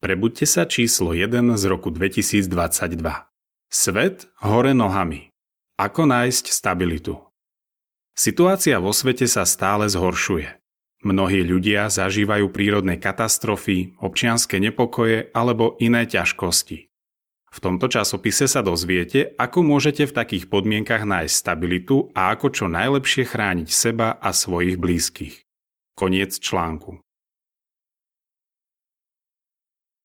Prebuďte sa číslo 1 z roku 2022. Svet hore nohami. Ako nájsť stabilitu? Situácia vo svete sa stále zhoršuje. Mnohí ľudia zažívajú prírodné katastrofy, občianské nepokoje alebo iné ťažkosti. V tomto časopise sa dozviete, ako môžete v takých podmienkach nájsť stabilitu a ako čo najlepšie chrániť seba a svojich blízkych. Koniec článku.